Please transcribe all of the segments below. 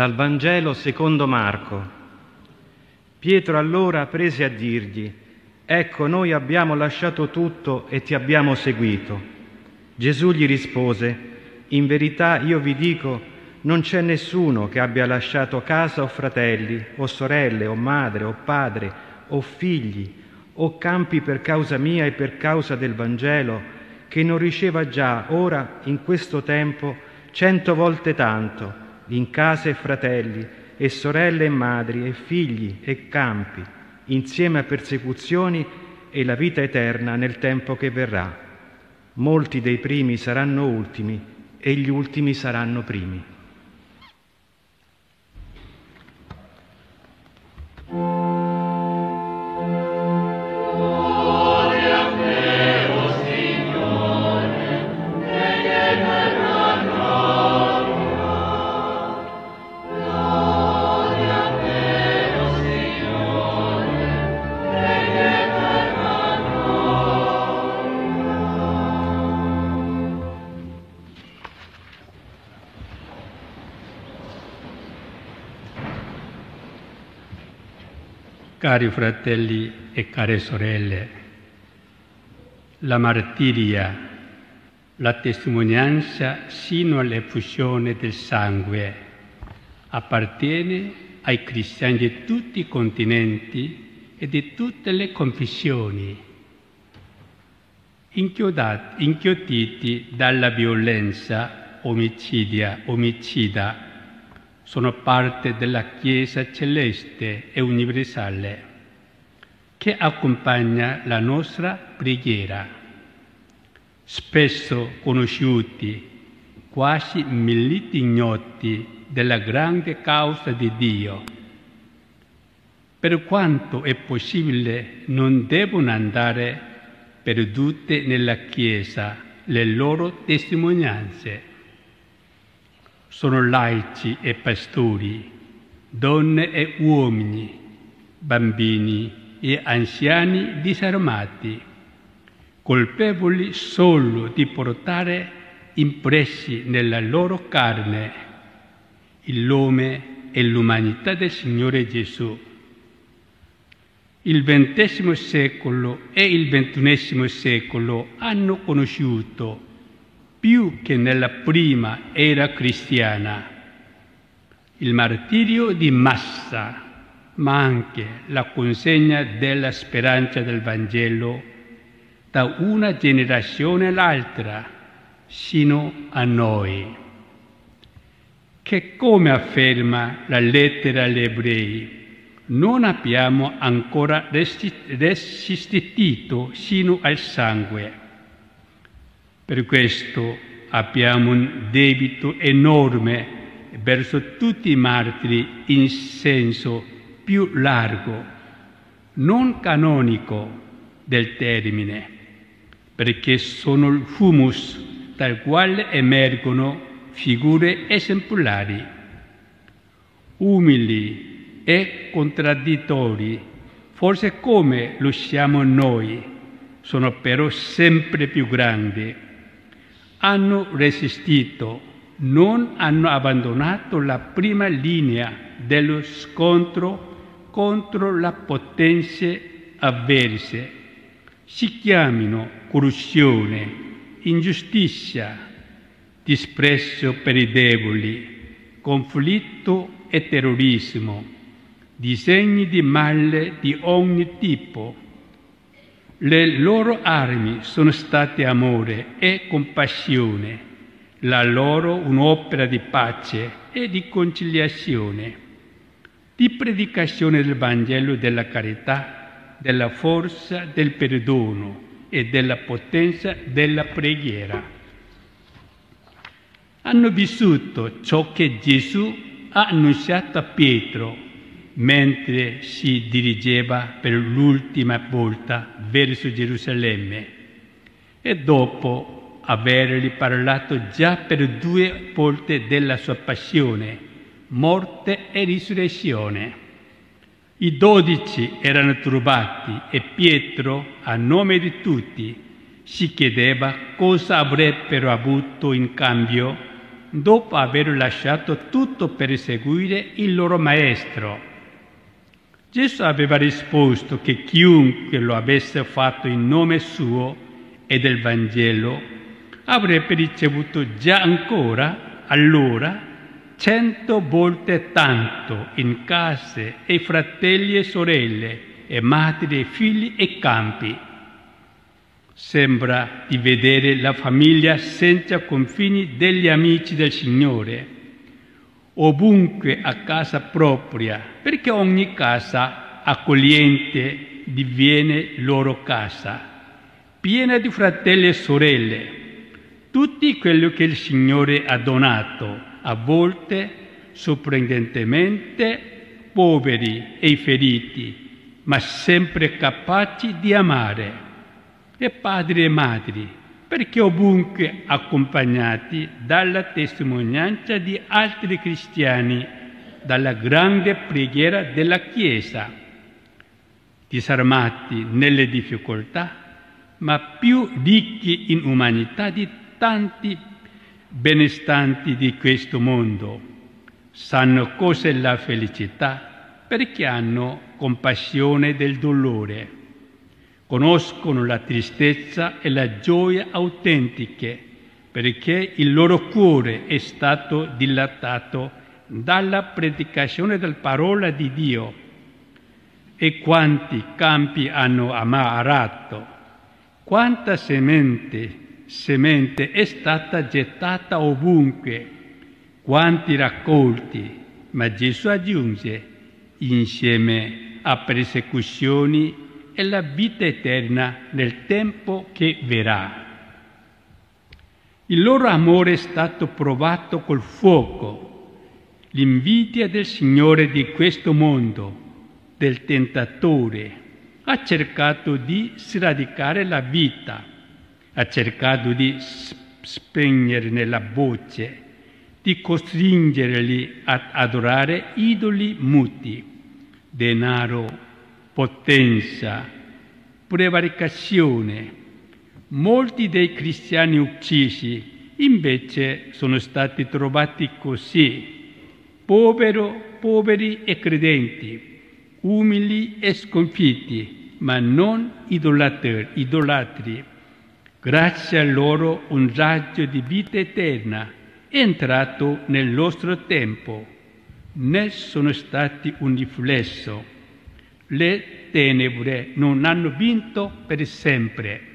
Dal Vangelo secondo Marco. Pietro allora prese a dirgli, Ecco, noi abbiamo lasciato tutto e ti abbiamo seguito. Gesù gli rispose, In verità io vi dico, non c'è nessuno che abbia lasciato casa o fratelli, o sorelle, o madre, o padre, o figli, o campi per causa mia e per causa del Vangelo, che non riceva già ora, in questo tempo, cento volte tanto in case e fratelli, e sorelle e madri, e figli e campi, insieme a persecuzioni e la vita eterna nel tempo che verrà. Molti dei primi saranno ultimi e gli ultimi saranno primi. Cari fratelli e care sorelle, la martiria, la testimonianza sino all'effusione del sangue appartiene ai cristiani di tutti i continenti e di tutte le confessioni, inchioditi dalla violenza omicidia, omicida sono parte della Chiesa celeste e universale che accompagna la nostra preghiera. Spesso conosciuti, quasi milliti ignoti della grande causa di Dio. Per quanto è possibile, non devono andare perdute nella Chiesa le loro testimonianze sono laici e pastori, donne e uomini, bambini e anziani disarmati, colpevoli solo di portare impressi nella loro carne il nome e l'umanità del Signore Gesù. Il XX secolo e il XXI secolo hanno conosciuto più che nella prima era cristiana, il martirio di massa, ma anche la consegna della speranza del Vangelo da una generazione all'altra sino a noi, che come afferma la lettera agli ebrei, non abbiamo ancora resistito sino al sangue per questo abbiamo un debito enorme verso tutti i martiri in senso più largo, non canonico del termine, perché sono il humus dal quale emergono figure esemplari, umili e contraddittori, forse come lo siamo noi, sono però sempre più grandi hanno resistito, non hanno abbandonato la prima linea dello scontro contro le potenze avverse. Si chiamino corruzione, ingiustizia, disprezzo per i deboli, conflitto e terrorismo, disegni di male di ogni tipo le loro armi sono state amore e compassione, la loro un'opera di pace e di conciliazione, di predicazione del Vangelo della carità, della forza del perdono e della potenza della preghiera. Hanno vissuto ciò che Gesù ha annunciato a Pietro mentre si dirigeva per l'ultima volta verso Gerusalemme e dopo avergli parlato già per due volte della sua passione, morte e risurrezione. I dodici erano turbati e Pietro, a nome di tutti, si chiedeva cosa avrebbero avuto in cambio dopo aver lasciato tutto per seguire il loro maestro. Gesù aveva risposto che chiunque lo avesse fatto in nome suo e del Vangelo avrebbe ricevuto già ancora allora cento volte tanto in case e fratelli e sorelle e madri e figli e campi. Sembra di vedere la famiglia senza confini degli amici del Signore ovunque a casa propria, perché ogni casa accogliente diviene loro casa, piena di fratelli e sorelle, tutti quello che il Signore ha donato, a volte sorprendentemente poveri e feriti, ma sempre capaci di amare, e padri e madri, perché ovunque accompagnati dalla testimonianza di altri cristiani, dalla grande preghiera della Chiesa, disarmati nelle difficoltà, ma più ricchi in umanità di tanti benestanti di questo mondo. Sanno cos'è la felicità perché hanno compassione del dolore conoscono la tristezza e la gioia autentiche perché il loro cuore è stato dilatato dalla predicazione della parola di Dio. E quanti campi hanno arato, quanta semente, semente è stata gettata ovunque, quanti raccolti, ma Gesù aggiunge, insieme a persecuzioni e la vita eterna nel tempo che verrà. Il loro amore è stato provato col fuoco. L'invidia del Signore di questo mondo, del tentatore, ha cercato di sradicare la vita, ha cercato di spegnerne la voce, di costringerli ad adorare idoli muti, denaro, potenza, prevaricazione. Molti dei cristiani uccisi invece sono stati trovati così, povero, poveri e credenti, umili e sconfitti, ma non idolatri. idolatri. Grazie a loro un raggio di vita eterna è entrato nel nostro tempo. Ne sono stati un riflesso le tenebre non hanno vinto per sempre.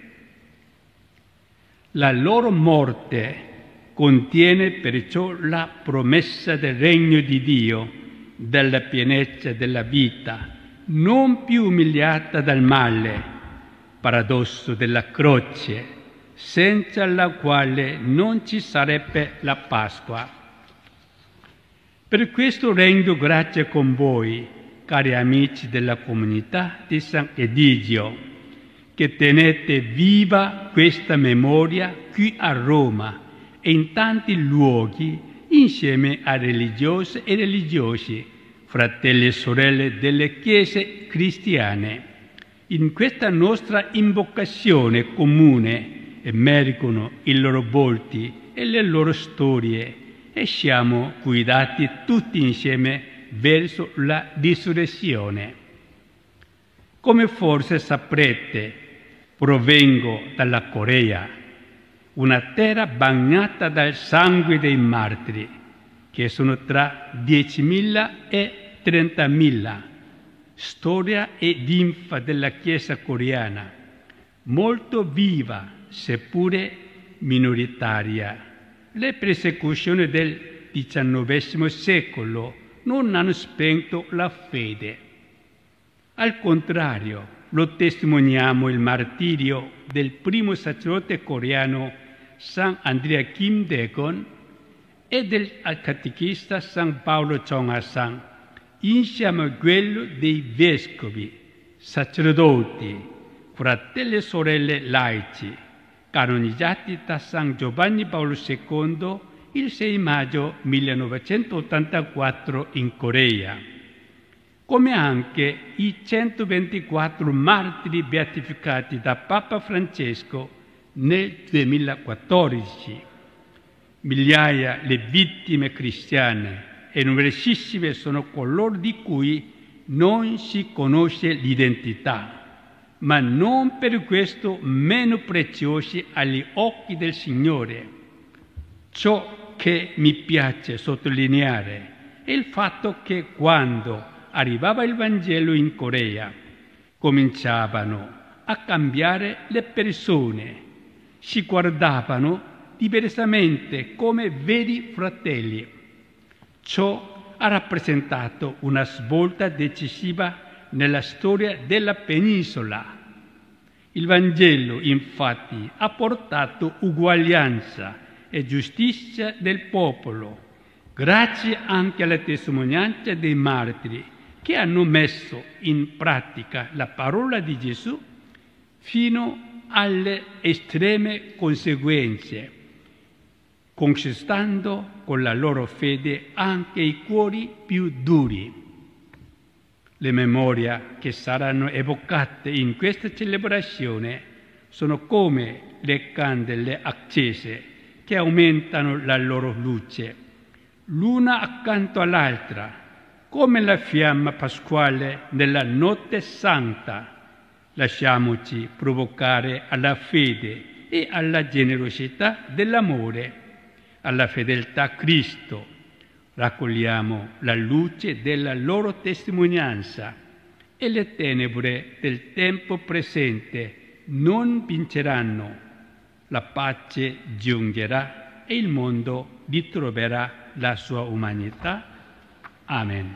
La loro morte contiene perciò la promessa del regno di Dio, della pienezza della vita, non più umiliata dal male, paradosso della croce, senza la quale non ci sarebbe la Pasqua. Per questo rendo grazie con voi, cari amici della comunità di San Edigio, che tenete viva questa memoria qui a Roma e in tanti luoghi insieme a religiosi e religiosi, fratelli e sorelle delle chiese cristiane. In questa nostra invocazione comune emergono i loro volti e le loro storie e siamo guidati tutti insieme verso la risurrezione. Come forse saprete, provengo dalla Corea, una terra bagnata dal sangue dei martiri, che sono tra 10.000 e 30.000, storia e linfa della Chiesa coreana, molto viva, seppure minoritaria. Le persecuzioni del XIX secolo non hanno spento la fede. Al contrario, lo testimoniamo il martirio del primo sacerdote coreano San Andrea Kim Dae-gon e del catechista San Paolo Chong-a-san, insieme a quello dei vescovi, sacerdoti, fratelli e sorelle laici, canonizzati da San Giovanni Paolo II il 6 maggio 1984 in Corea, come anche i 124 martiri beatificati da Papa Francesco nel 2014. Migliaia le vittime cristiane e numerosissime sono coloro di cui non si conosce l'identità, ma non per questo meno preziosi agli occhi del Signore. Ciò che mi piace sottolineare è il fatto che quando arrivava il Vangelo in Corea cominciavano a cambiare le persone, si guardavano diversamente come veri fratelli. Ciò ha rappresentato una svolta decisiva nella storia della penisola. Il Vangelo infatti ha portato uguaglianza e giustizia del popolo, grazie anche alla testimonianza dei martiri che hanno messo in pratica la parola di Gesù fino alle estreme conseguenze, conquistando con la loro fede anche i cuori più duri. Le memorie che saranno evocate in questa celebrazione sono come le candele accese che aumentano la loro luce, l'una accanto all'altra, come la fiamma pasquale nella notte santa. Lasciamoci provocare alla fede e alla generosità dell'amore, alla fedeltà a Cristo. Raccogliamo la luce della loro testimonianza e le tenebre del tempo presente non vinceranno la pace giungerà e il mondo ritroverà la sua umanità. Amen.